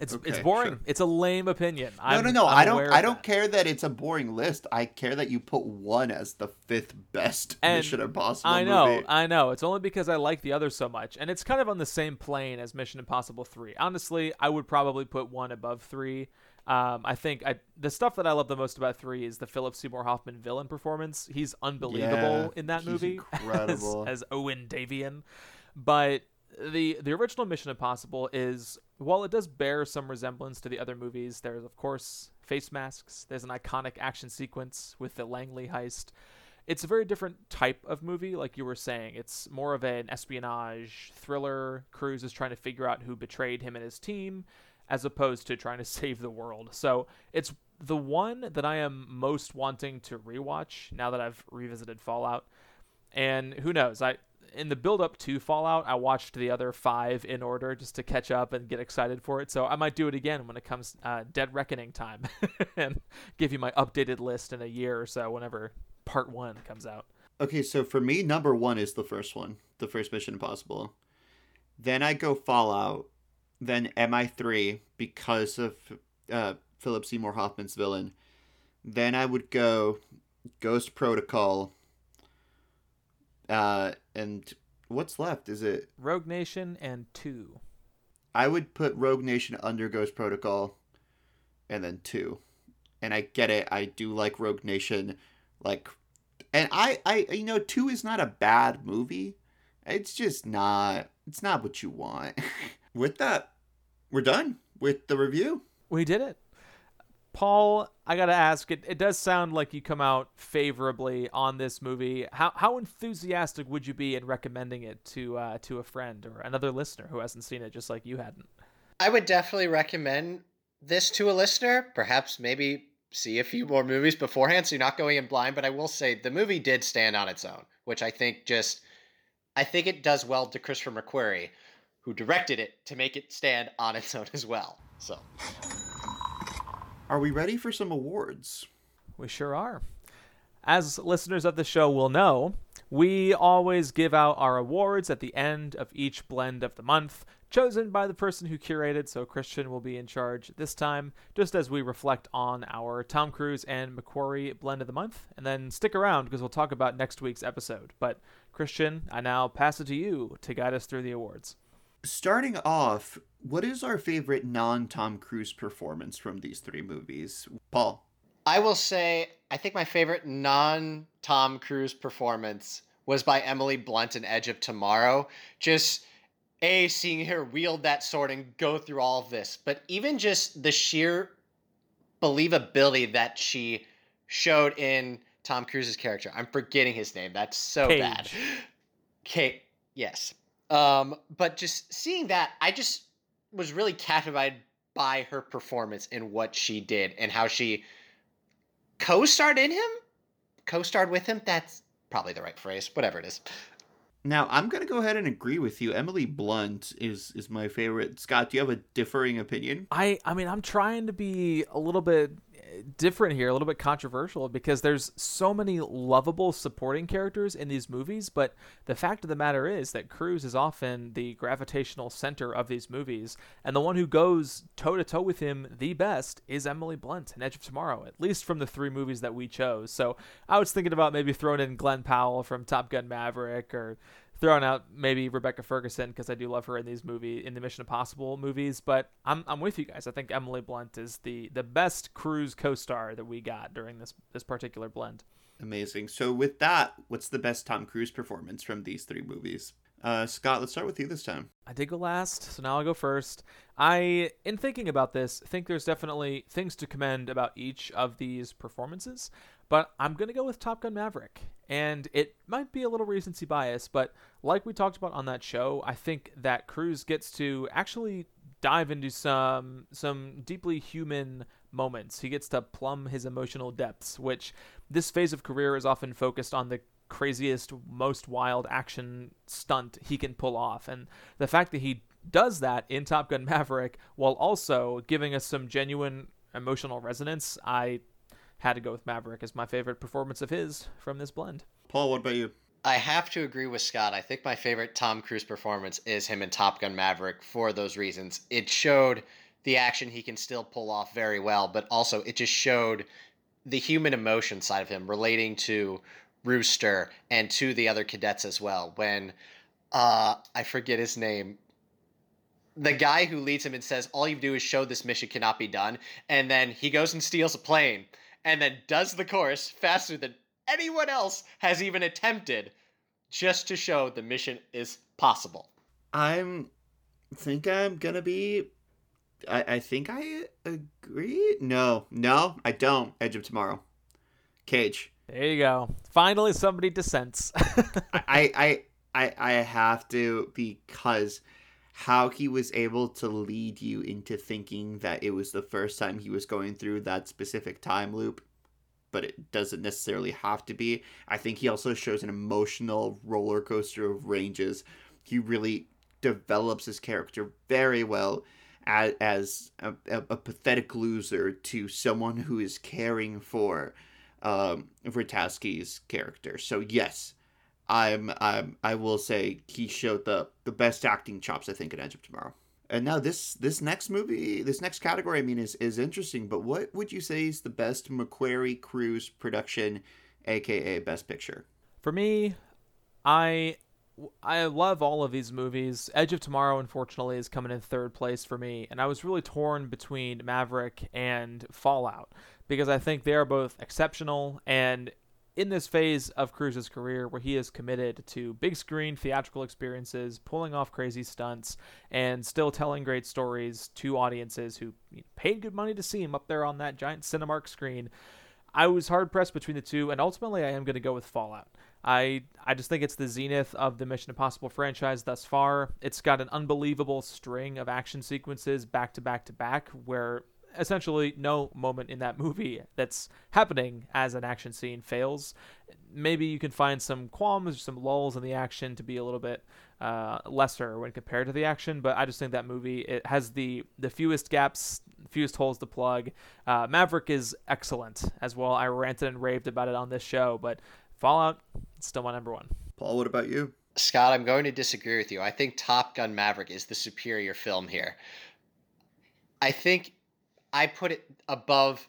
it's okay, it's boring. Sure. It's a lame opinion. No, I'm, no, no. I'm I don't. I don't care that it's a boring list. I care that you put one as the fifth best and Mission Impossible. I know. Movie. I know. It's only because I like the other so much, and it's kind of on the same plane as Mission Impossible Three. Honestly, I would probably put one above three. Um, I think I, the stuff that I love the most about three is the Philip Seymour Hoffman villain performance. He's unbelievable yeah, in that movie incredible. as, as Owen Davian. But the the original Mission Impossible is while it does bear some resemblance to the other movies, there's of course face masks. There's an iconic action sequence with the Langley heist. It's a very different type of movie, like you were saying. It's more of an espionage thriller. Cruise is trying to figure out who betrayed him and his team, as opposed to trying to save the world. So it's the one that I am most wanting to rewatch now that I've revisited Fallout. And who knows? I in the build up to Fallout, I watched the other five in order just to catch up and get excited for it. So I might do it again when it comes uh, Dead Reckoning time and give you my updated list in a year or so whenever part one comes out. Okay, so for me, number one is the first one, the first Mission Impossible. Then I go Fallout, then MI3 because of uh, Philip Seymour Hoffman's villain. Then I would go Ghost Protocol. Uh, and what's left? Is it Rogue Nation and two. I would put Rogue Nation under Ghost Protocol, and then two. And I get it. I do like Rogue Nation, like, and I, I, you know, two is not a bad movie. It's just not. It's not what you want. with that, we're done with the review. We did it. Paul, I gotta ask. It, it does sound like you come out favorably on this movie. How how enthusiastic would you be in recommending it to uh, to a friend or another listener who hasn't seen it, just like you hadn't? I would definitely recommend this to a listener. Perhaps maybe see a few more movies beforehand, so you're not going in blind. But I will say the movie did stand on its own, which I think just I think it does well to Christopher McQuarrie, who directed it, to make it stand on its own as well. So. Are we ready for some awards? We sure are. As listeners of the show will know, we always give out our awards at the end of each blend of the month, chosen by the person who curated, so Christian will be in charge this time, just as we reflect on our Tom Cruise and McQuarrie blend of the month. And then stick around because we'll talk about next week's episode. But, Christian, I now pass it to you to guide us through the awards. Starting off, what is our favorite non Tom Cruise performance from these three movies? Paul. I will say, I think my favorite non Tom Cruise performance was by Emily Blunt in Edge of Tomorrow. Just a seeing her wield that sword and go through all of this, but even just the sheer believability that she showed in Tom Cruise's character. I'm forgetting his name. That's so Cage. bad. Kate, yes. Um, but just seeing that, I just was really captivated by her performance and what she did and how she co-starred in him, co-starred with him. That's probably the right phrase. Whatever it is. Now I'm gonna go ahead and agree with you. Emily Blunt is is my favorite. Scott, do you have a differing opinion? I I mean I'm trying to be a little bit different here, a little bit controversial because there's so many lovable supporting characters in these movies, but the fact of the matter is that Cruise is often the gravitational center of these movies, and the one who goes toe to toe with him the best is Emily Blunt in Edge of Tomorrow, at least from the three movies that we chose. So I was thinking about maybe throwing in Glen Powell from Top Gun Maverick or throwing out maybe Rebecca Ferguson because I do love her in these movie in the Mission Impossible movies. But I'm I'm with you guys. I think Emily Blunt is the the best Cruise co-star that we got during this this particular blend. Amazing. So with that, what's the best Tom Cruise performance from these three movies? Uh, Scott, let's start with you this time. I did go last, so now I'll go first. I, in thinking about this, think there's definitely things to commend about each of these performances, but I'm going to go with Top Gun Maverick. And it might be a little recency bias, but like we talked about on that show, I think that Cruise gets to actually dive into some some deeply human moments. He gets to plumb his emotional depths, which this phase of career is often focused on the craziest, most wild action stunt he can pull off. And the fact that he does that in Top Gun Maverick while also giving us some genuine emotional resonance, I had to go with Maverick as my favorite performance of his from this blend. Paul, what about you? I have to agree with Scott. I think my favorite Tom Cruise performance is him in Top Gun Maverick for those reasons. It showed the action he can still pull off very well, but also it just showed the human emotion side of him relating to Rooster and to the other cadets as well. When uh, I forget his name, the guy who leads him and says, All you do is show this mission cannot be done. And then he goes and steals a plane and then does the course faster than anyone else has even attempted just to show the mission is possible. I'm think I'm gonna be. I, I think I agree. No, no, I don't. Edge of Tomorrow. Cage. There you go. Finally, somebody dissents. I, I I I have to because how he was able to lead you into thinking that it was the first time he was going through that specific time loop but it doesn't necessarily have to be. I think he also shows an emotional roller coaster of ranges. He really develops his character very well as, as a, a, pathetic loser to someone who is caring for um character. So yes I'm, I'm I will say he showed the the best acting chops I think in Edge of Tomorrow. And now this this next movie, this next category, I mean, is is interesting. But what would you say is the best McQuarrie Cruise production, aka Best Picture? For me, I I love all of these movies. Edge of Tomorrow, unfortunately, is coming in third place for me, and I was really torn between Maverick and Fallout because I think they are both exceptional and in this phase of Cruise's career where he is committed to big screen theatrical experiences, pulling off crazy stunts, and still telling great stories to audiences who paid good money to see him up there on that giant Cinemark screen. I was hard pressed between the two, and ultimately I am going to go with Fallout. I I just think it's the zenith of the Mission Impossible franchise thus far. It's got an unbelievable string of action sequences back to back to back where essentially no moment in that movie that's happening as an action scene fails. Maybe you can find some qualms, or some lulls in the action to be a little bit uh, lesser when compared to the action, but I just think that movie it has the the fewest gaps, fewest holes to plug. Uh, Maverick is excellent as well. I ranted and raved about it on this show, but Fallout still my number one. Paul, what about you? Scott, I'm going to disagree with you. I think Top Gun Maverick is the superior film here. I think I put it above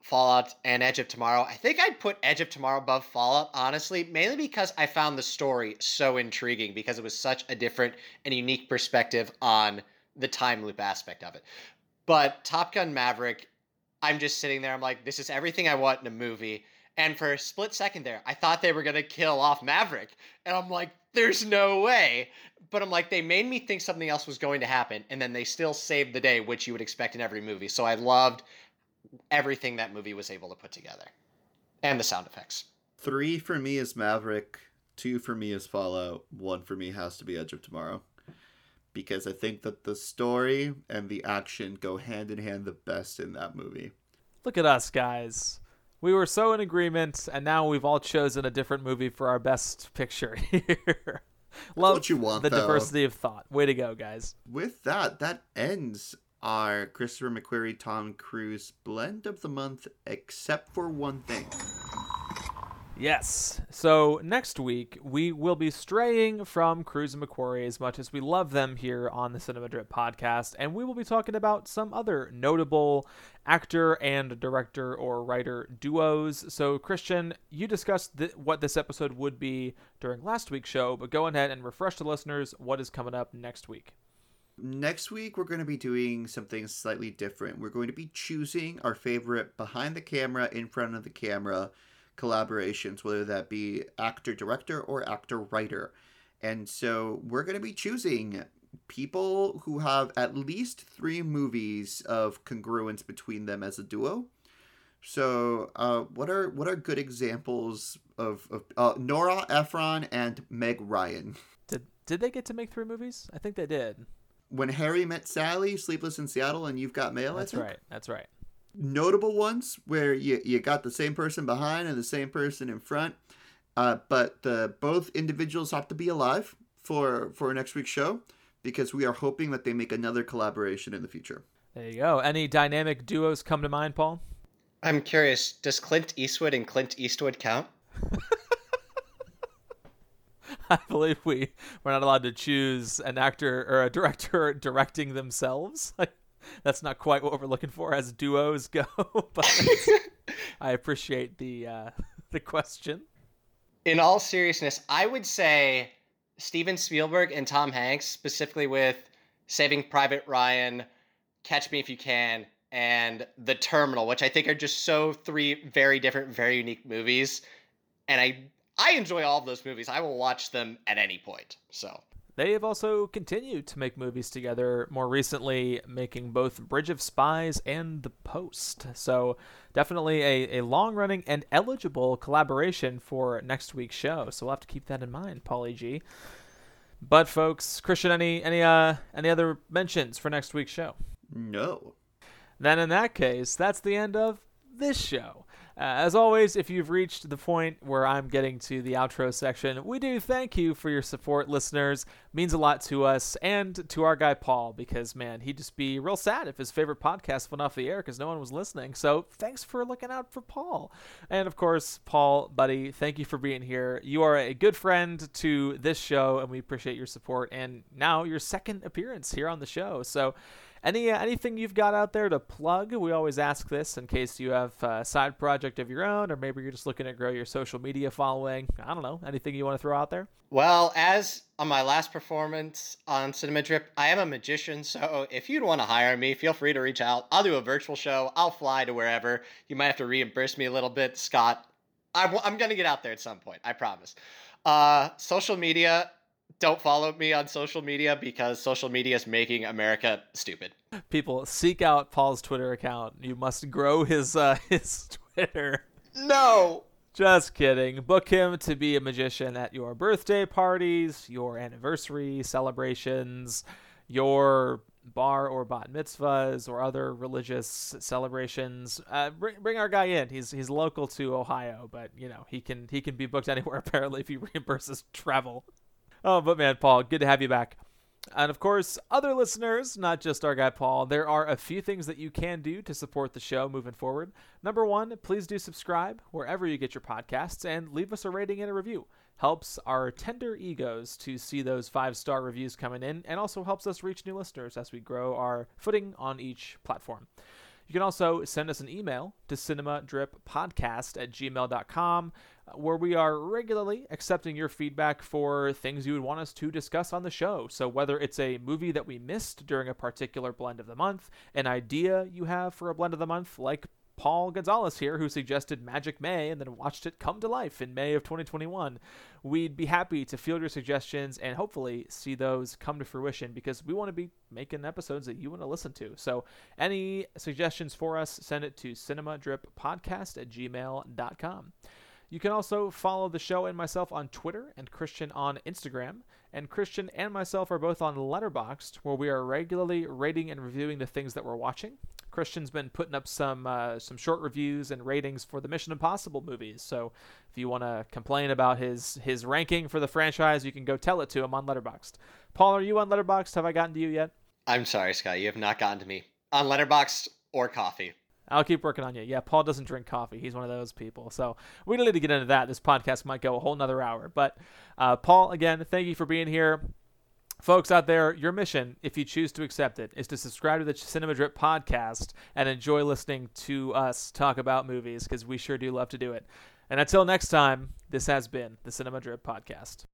Fallout and Edge of Tomorrow. I think I'd put Edge of Tomorrow above Fallout, honestly, mainly because I found the story so intriguing because it was such a different and unique perspective on the time loop aspect of it. But Top Gun Maverick, I'm just sitting there, I'm like, this is everything I want in a movie. And for a split second there, I thought they were going to kill off Maverick. And I'm like, there's no way. But I'm like, they made me think something else was going to happen. And then they still saved the day, which you would expect in every movie. So I loved everything that movie was able to put together and the sound effects. Three for me is Maverick. Two for me is Fallout. One for me has to be Edge of Tomorrow. Because I think that the story and the action go hand in hand the best in that movie. Look at us, guys. We were so in agreement, and now we've all chosen a different movie for our best picture here. Love what you want, the though. diversity of thought. Way to go, guys. With that, that ends our Christopher McQuarrie Tom Cruise blend of the month, except for one thing. Yes. So next week we will be straying from Cruise and McQuarrie as much as we love them here on the Cinema Drip podcast, and we will be talking about some other notable actor and director or writer duos. So Christian, you discussed th- what this episode would be during last week's show, but go ahead and refresh the listeners what is coming up next week. Next week, we're going to be doing something slightly different. We're going to be choosing our favorite behind the camera, in front of the camera collaborations, whether that be actor director or actor writer. And so we're going to be choosing people who have at least three movies of congruence between them as a duo. So, uh, what are what are good examples of, of uh, Nora Ephron and Meg Ryan? Did did they get to make three movies? I think they did. When Harry Met Sally, Sleepless in Seattle, and You've Got Mail. That's right. That's right notable ones where you, you got the same person behind and the same person in front. Uh, but the both individuals have to be alive for for next week's show because we are hoping that they make another collaboration in the future. There you go. Any dynamic duos come to mind, Paul? I'm curious. Does Clint Eastwood and Clint Eastwood count? I believe we we're not allowed to choose an actor or a director directing themselves. that's not quite what we're looking for as duos go, but I appreciate the uh, the question. In all seriousness, I would say Steven Spielberg and Tom Hanks, specifically with Saving Private Ryan, Catch Me If You Can, and The Terminal, which I think are just so three very different, very unique movies. And I I enjoy all of those movies. I will watch them at any point. So they have also continued to make movies together, more recently making both Bridge of Spies and The Post. So, definitely a, a long running and eligible collaboration for next week's show. So, we'll have to keep that in mind, Paulie G. But, folks, Christian, any any uh any other mentions for next week's show? No. Then, in that case, that's the end of this show. Uh, as always, if you've reached the point where I'm getting to the outro section, we do thank you for your support, listeners. means a lot to us and to our guy Paul because man, he'd just be real sad if his favorite podcast went off the air because no one was listening. So thanks for looking out for Paul. And of course, Paul, buddy, thank you for being here. You are a good friend to this show, and we appreciate your support. And now your second appearance here on the show. So any uh, anything you've got out there to plug? We always ask this in case you have a side project of your own, or maybe you're just looking to grow your social media following. I don't know. Anything you want to throw out there? Well, as on my last performance on Cinema Drip, I am a magician, so if you'd want to hire me, feel free to reach out. I'll do a virtual show. I'll fly to wherever. You might have to reimburse me a little bit, Scott. I'm going to get out there at some point. I promise. Uh, social media, don't follow me on social media because social media is making America stupid. People seek out Paul's Twitter account. You must grow his uh, his Twitter. No. Just kidding. Book him to be a magician at your birthday parties, your anniversary celebrations, your bar or bat mitzvahs or other religious celebrations. Uh, bring, bring our guy in. He's he's local to Ohio, but you know he can he can be booked anywhere apparently if he reimburses travel. Oh, but man, Paul, good to have you back. And of course, other listeners, not just our guy Paul, there are a few things that you can do to support the show moving forward. Number one, please do subscribe wherever you get your podcasts and leave us a rating and a review. Helps our tender egos to see those five star reviews coming in and also helps us reach new listeners as we grow our footing on each platform. You can also send us an email to cinemadrippodcast at gmail.com uh, where we are regularly accepting your feedback for things you would want us to discuss on the show. So, whether it's a movie that we missed during a particular blend of the month, an idea you have for a blend of the month, like Paul Gonzalez here, who suggested Magic May and then watched it come to life in May of 2021. We'd be happy to field your suggestions and hopefully see those come to fruition because we want to be making episodes that you want to listen to. So, any suggestions for us, send it to cinemadrippodcast at gmail.com. You can also follow the show and myself on Twitter and Christian on Instagram. And Christian and myself are both on Letterboxd, where we are regularly rating and reviewing the things that we're watching. Christian's been putting up some uh, some short reviews and ratings for the Mission Impossible movies. So if you want to complain about his his ranking for the franchise, you can go tell it to him on Letterboxd. Paul, are you on Letterboxd? Have I gotten to you yet? I'm sorry, Scott. You have not gotten to me on Letterboxd or coffee. I'll keep working on you. Yeah, Paul doesn't drink coffee. He's one of those people. So we don't need to get into that. This podcast might go a whole nother hour. But uh, Paul, again, thank you for being here. Folks out there, your mission, if you choose to accept it, is to subscribe to the Cinema Drip podcast and enjoy listening to us talk about movies because we sure do love to do it. And until next time, this has been the Cinema Drip podcast.